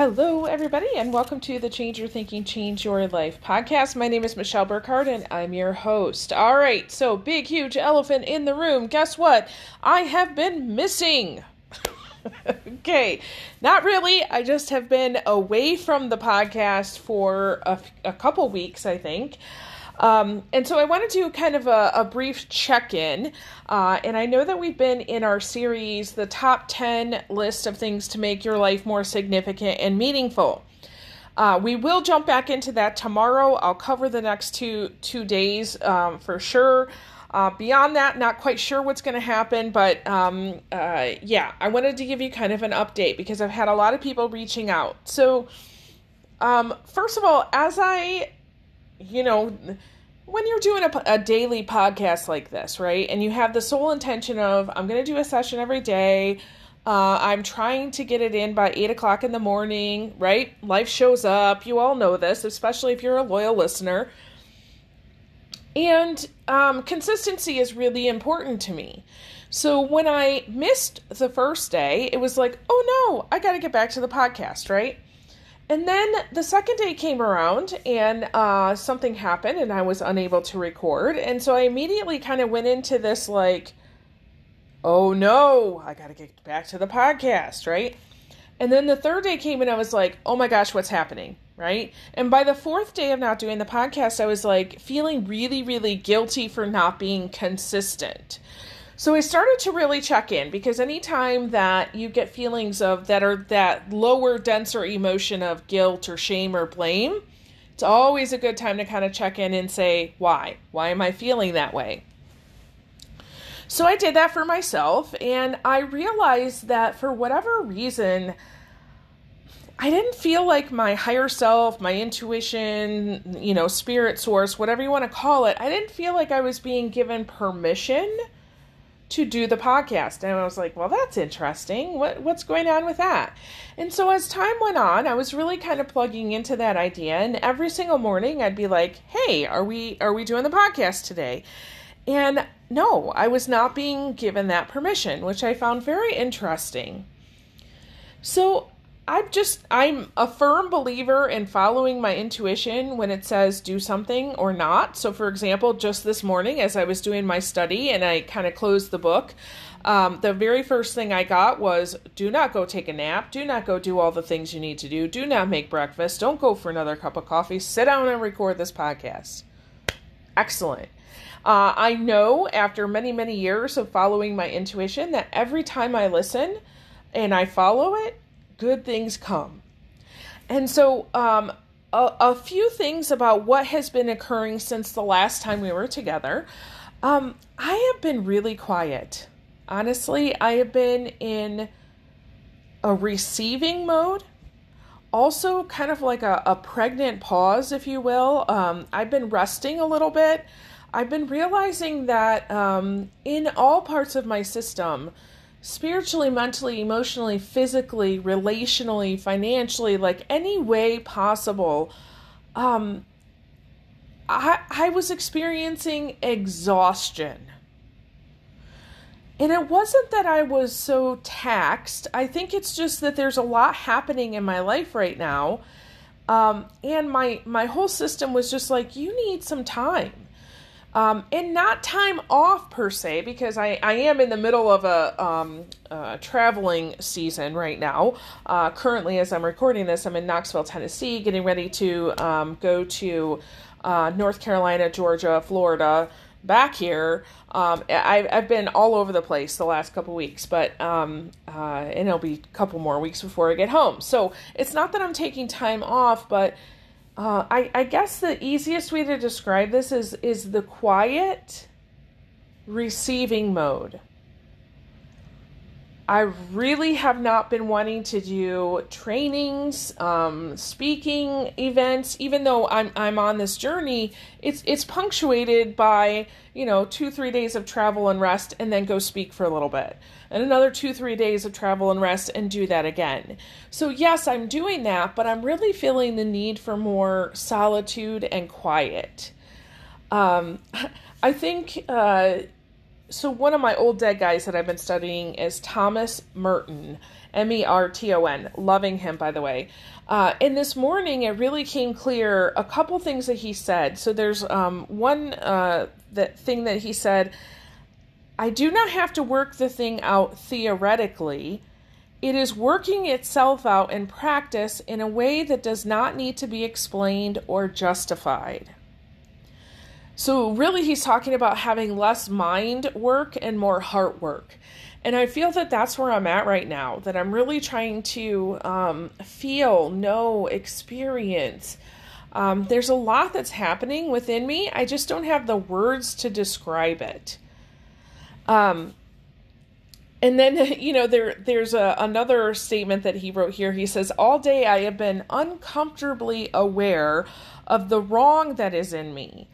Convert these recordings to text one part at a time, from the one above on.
Hello, everybody, and welcome to the Change Your Thinking, Change Your Life podcast. My name is Michelle Burkhardt, and I'm your host. All right, so big, huge elephant in the room. Guess what? I have been missing. okay, not really. I just have been away from the podcast for a, a couple weeks, I think. Um, and so I wanted to do kind of a, a brief check in. Uh, and I know that we've been in our series, the top 10 list of things to make your life more significant and meaningful. Uh, we will jump back into that tomorrow. I'll cover the next two two days um, for sure. Uh, beyond that, not quite sure what's going to happen, but um, uh, yeah, I wanted to give you kind of an update because I've had a lot of people reaching out. So, um, first of all, as I you know, when you're doing a, a, daily podcast like this, right, and you have the sole intention of, I'm going to do a session every day, uh, I'm trying to get it in by 8 o'clock in the morning, right? Life shows up. You all know this, especially if you're a loyal listener. And um, consistency is really important to me. So when I missed the first day, it was like, oh no, I got to get back to the podcast, right? And then the second day came around and uh, something happened and I was unable to record. And so I immediately kind of went into this like, oh no, I got to get back to the podcast, right? And then the third day came and I was like, oh my gosh, what's happening? Right. And by the fourth day of not doing the podcast, I was like feeling really, really guilty for not being consistent. So I started to really check in because anytime that you get feelings of that are that lower, denser emotion of guilt or shame or blame, it's always a good time to kind of check in and say, why? Why am I feeling that way? So I did that for myself and I realized that for whatever reason, I didn't feel like my higher self, my intuition, you know, spirit source, whatever you want to call it, I didn't feel like I was being given permission to do the podcast. And I was like, well, that's interesting. What what's going on with that? And so as time went on, I was really kind of plugging into that idea. And every single morning I'd be like, hey, are we are we doing the podcast today? And no, I was not being given that permission, which I found very interesting. So I'm just I'm a firm believer in following my intuition when it says do something or not. So for example, just this morning as I was doing my study and I kind of closed the book, um, the very first thing I got was do not go take a nap, do not go do all the things you need to do, do not make breakfast, don't go for another cup of coffee, sit down and record this podcast. Excellent. Uh, I know after many, many years of following my intuition that every time I listen and I follow it, good things come. And so, um, a, a, few things about what has been occurring since the last time we were together. Um, I have been really quiet. Honestly, I have been in a receiving mode. Also, kind of like a, a pregnant pause, if you will. Um, I've been resting a little bit. I've been realizing that um, in all parts of my system, spiritually, mentally, emotionally, physically, relationally, financially, like any way possible, um, I, I was experiencing exhaustion. And it wasn't that I was so taxed. I think it's just that there's a lot happening in my life right now. Um, and my my whole system was just like, you need some time um, and not time off per se, because I, I am in the middle of a um, uh, traveling season right now. Uh, currently, as I'm recording this, I'm in Knoxville, Tennessee, getting ready to um, go to uh, North Carolina, Georgia, Florida, back here. Um, I, I've been all over the place the last couple weeks, but um, uh, and it'll be a couple more weeks before I get home. So it's not that I'm taking time off, but uh, I, I guess the easiest way to describe this is is the quiet receiving mode. I really have not been wanting to do trainings, um, speaking events, even though I'm I'm on this journey. It's it's punctuated by you know two three days of travel and rest, and then go speak for a little bit, and another two three days of travel and rest, and do that again. So yes, I'm doing that, but I'm really feeling the need for more solitude and quiet. Um, I think. Uh, so one of my old dead guys that I've been studying is Thomas Merton, M E R T O N. Loving him, by the way. Uh, and this morning, it really came clear a couple things that he said. So there's um, one uh, that thing that he said. I do not have to work the thing out theoretically. It is working itself out in practice in a way that does not need to be explained or justified. So, really, he's talking about having less mind work and more heart work. And I feel that that's where I'm at right now, that I'm really trying to um, feel, know, experience. Um, there's a lot that's happening within me. I just don't have the words to describe it. Um, and then you know there there's a, another statement that he wrote here. He says, "All day I have been uncomfortably aware of the wrong that is in me.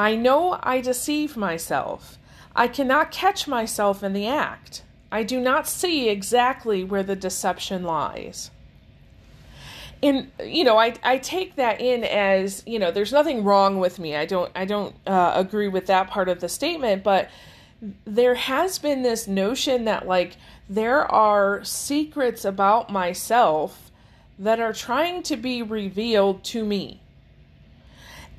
I know I deceive myself. I cannot catch myself in the act. I do not see exactly where the deception lies. And you know, I I take that in as you know, there's nothing wrong with me. I don't I don't uh, agree with that part of the statement, but there has been this notion that like there are secrets about myself that are trying to be revealed to me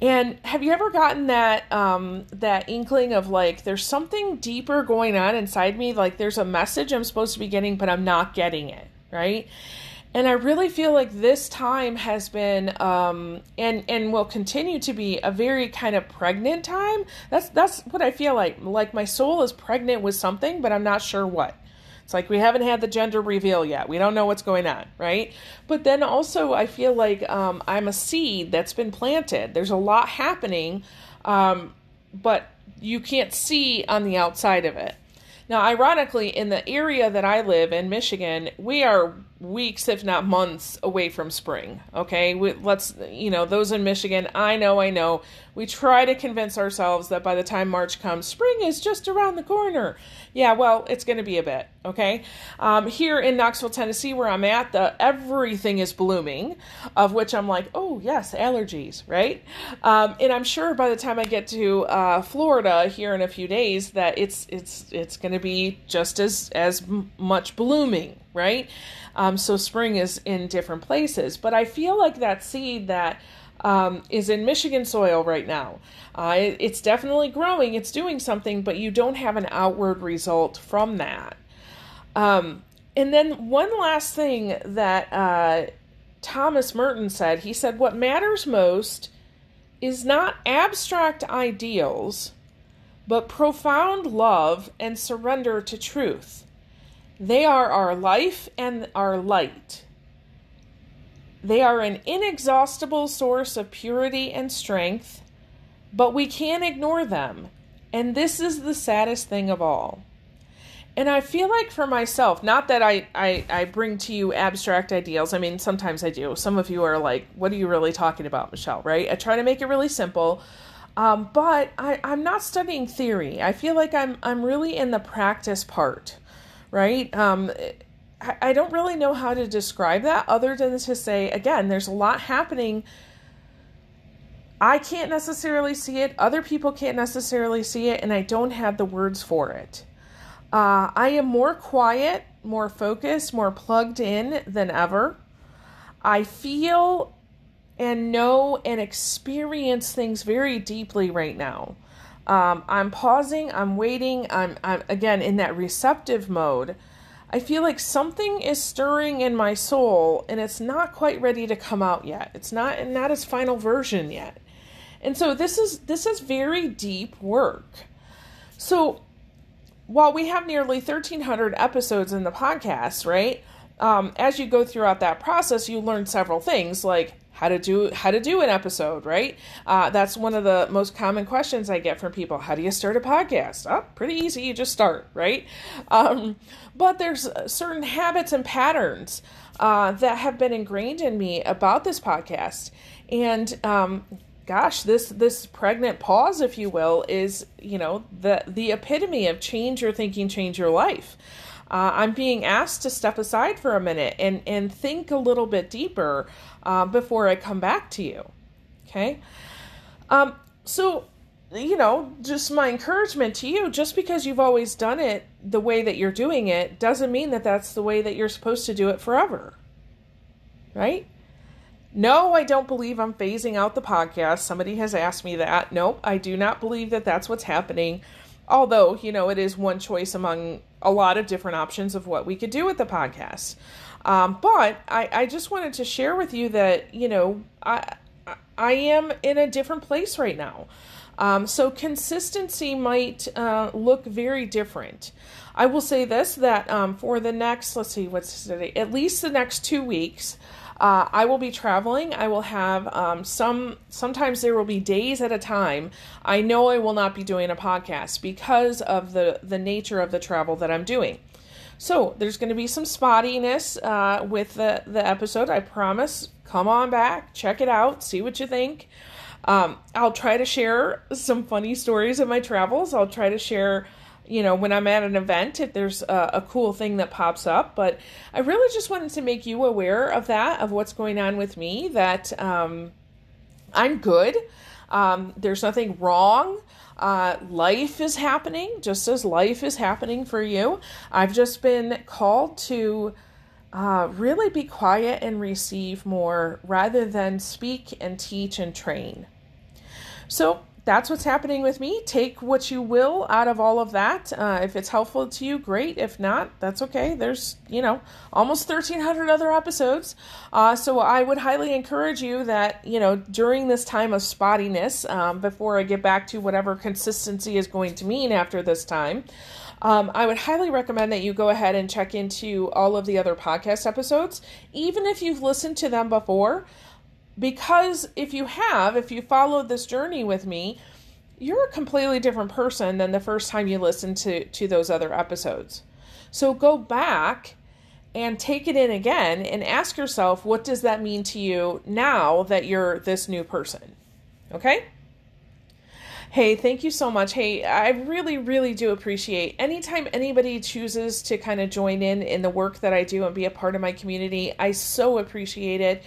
and have you ever gotten that um, that inkling of like there's something deeper going on inside me? Like there's a message I'm supposed to be getting, but I'm not getting it, right? And I really feel like this time has been um, and and will continue to be a very kind of pregnant time. That's that's what I feel like. Like my soul is pregnant with something, but I'm not sure what. It's like we haven't had the gender reveal yet. We don't know what's going on, right? But then also, I feel like um, I'm a seed that's been planted. There's a lot happening, um, but you can't see on the outside of it. Now, ironically, in the area that I live in, Michigan, we are weeks, if not months, away from spring. Okay, we, let's, you know, those in Michigan, I know, I know. We try to convince ourselves that by the time March comes, spring is just around the corner. Yeah, well, it's going to be a bit. Okay, um, here in Knoxville, Tennessee, where I'm at, the everything is blooming, of which I'm like, oh yes, allergies, right? Um, and I'm sure by the time I get to uh, Florida here in a few days, that it's it's it's going to be just as as much blooming, right? Um, so spring is in different places. But I feel like that seed that um, is in Michigan soil right now. Uh, it, it's definitely growing, it's doing something, but you don't have an outward result from that. Um, and then one last thing that uh, Thomas Merton said he said, What matters most is not abstract ideals, but profound love and surrender to truth. They are our life and our light. They are an inexhaustible source of purity and strength, but we can't ignore them. And this is the saddest thing of all. And I feel like for myself, not that I, I, I bring to you abstract ideals. I mean, sometimes I do. Some of you are like, what are you really talking about, Michelle, right? I try to make it really simple. Um, but I, I'm not studying theory. I feel like I'm I'm really in the practice part right? Um, I don't really know how to describe that other than to say, again, there's a lot happening. I can't necessarily see it, other people can't necessarily see it, and I don't have the words for it. Uh, I am more quiet, more focused, more plugged in than ever. I feel and know and experience things very deeply right now. Um, I'm pausing, I'm waiting, I'm, I'm again in that receptive mode. I feel like something is stirring in my soul and it's not quite ready to come out yet. It's not not its final version yet. And so this is this is very deep work. So while we have nearly 1300 episodes in the podcast, right? Um, as you go throughout that process, you learn several things like how to do how to do an episode right? Uh, that's one of the most common questions i get from people. How do you start a podcast? Oh pretty easy. You just start right? Um, but there's certain habits and patterns uh, that have been ingrained in me about this podcast. And um, gosh this this pregnant pause if you will is you know the the epitome of change your thinking change your life uh, I'm being asked to step aside for a minute and, and think a little bit deeper uh, before I come back to you. Okay? Um, so, you know, just my encouragement to you just because you've always done it the way that you're doing it doesn't mean that that's the way that you're supposed to do it forever. Right? No, I don't believe I'm phasing out the podcast. Somebody has asked me that. Nope, I do not believe that that's what's happening. Although, you know, it is one choice among a lot of different options of what we could do with the podcast. Um, but I, I just wanted to share with you that, you know, I, I am in a different place right now. Um, so consistency might uh, look very different. I will say this that um, for the next, let's see, what's today? At least the next two weeks, uh, I will be traveling. I will have um, some, sometimes there will be days at a time. I know I will not be doing a podcast because of the, the nature of the travel that I'm doing. So there's going to be some spottiness uh, with the, the episode. I promise. Come on back, check it out, see what you think. Um, I'll try to share some funny stories of my travels. I'll try to share you know, when I'm at an event, if there's a, a, cool thing that pops up. But I really just wanted to make you aware of that, of what's going on with me, that um, I'm good. Um, there's nothing wrong. Uh, life is happening just as life is happening for you. I've just been called to uh, really be quiet and receive more rather than speak and teach and train. So that's what's happening with me. Take what you will out of all of that. Uh, if it's helpful to you, great. If not, that's okay. There's, you know, almost 1,300 other episodes. Uh, so I would highly encourage you that, you know, during this time of spottiness, um, before I get back to whatever consistency is going to mean after this time, um, I would highly recommend that you go ahead and check into all of the other podcast episodes, even if you've listened to them before because if you have, if you followed this journey with me, you're a completely different person than the first time you listened to, to those other episodes. So go back and take it in again and ask yourself, what does that mean to you now that you're this new person? Okay? Hey, thank you so much. Hey, I really, really do appreciate anytime anybody chooses to kind of join in in the work that I do and be a part of my community. I so appreciate it.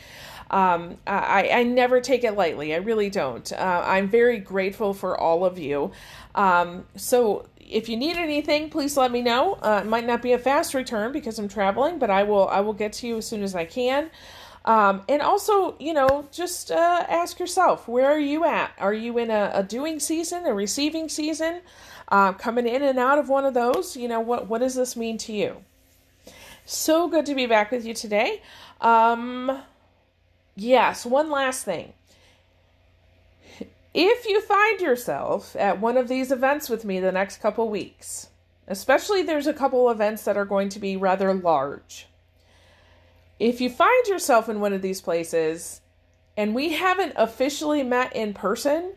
Um, I, I never take it lightly. I really don't. Uh, I'm very grateful for all of you. Um, so if you need anything, please let me know. Uh, it might not be a fast return because I'm traveling, but I will I will get to you as soon as I can. Um, and also, you know, just uh, ask yourself, where are you at? Are you in a, a doing season, a receiving season, uh, coming in and out of one of those? You know, what what does this mean to you? So good to be back with you today. Um, Yes, one last thing. If you find yourself at one of these events with me the next couple weeks, especially there's a couple events that are going to be rather large. If you find yourself in one of these places and we haven't officially met in person,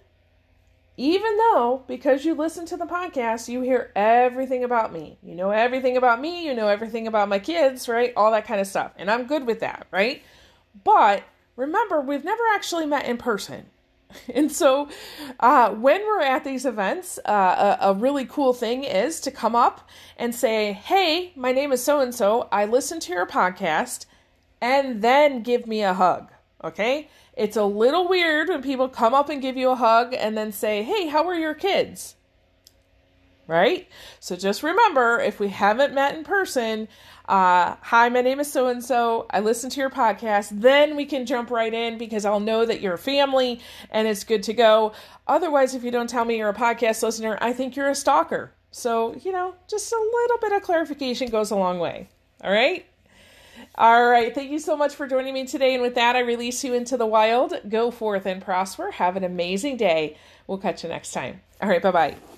even though because you listen to the podcast, you hear everything about me. You know everything about me, you know everything about my kids, right? All that kind of stuff. And I'm good with that, right? But remember, we've never actually met in person. And so, uh, when we're at these events, uh, a, a, really cool thing is to come up and say, Hey, my name is so and so. I listen to your podcast, and then give me a hug. Okay? It's a little weird when people come up and give you a hug and then say, Hey, how are your kids? Right? So just remember if we haven't met in person, uh, hi, my name is so and so. I listen to your podcast. Then we can jump right in because I'll know that you're a family and it's good to go. Otherwise, if you don't tell me you're a podcast listener, I think you're a stalker. So, you know, just a little bit of clarification goes a long way. All right? All right. Thank you so much for joining me today. And with that, I release you into the wild. Go forth and prosper. Have an amazing day. We'll catch you next time. All right. Bye bye.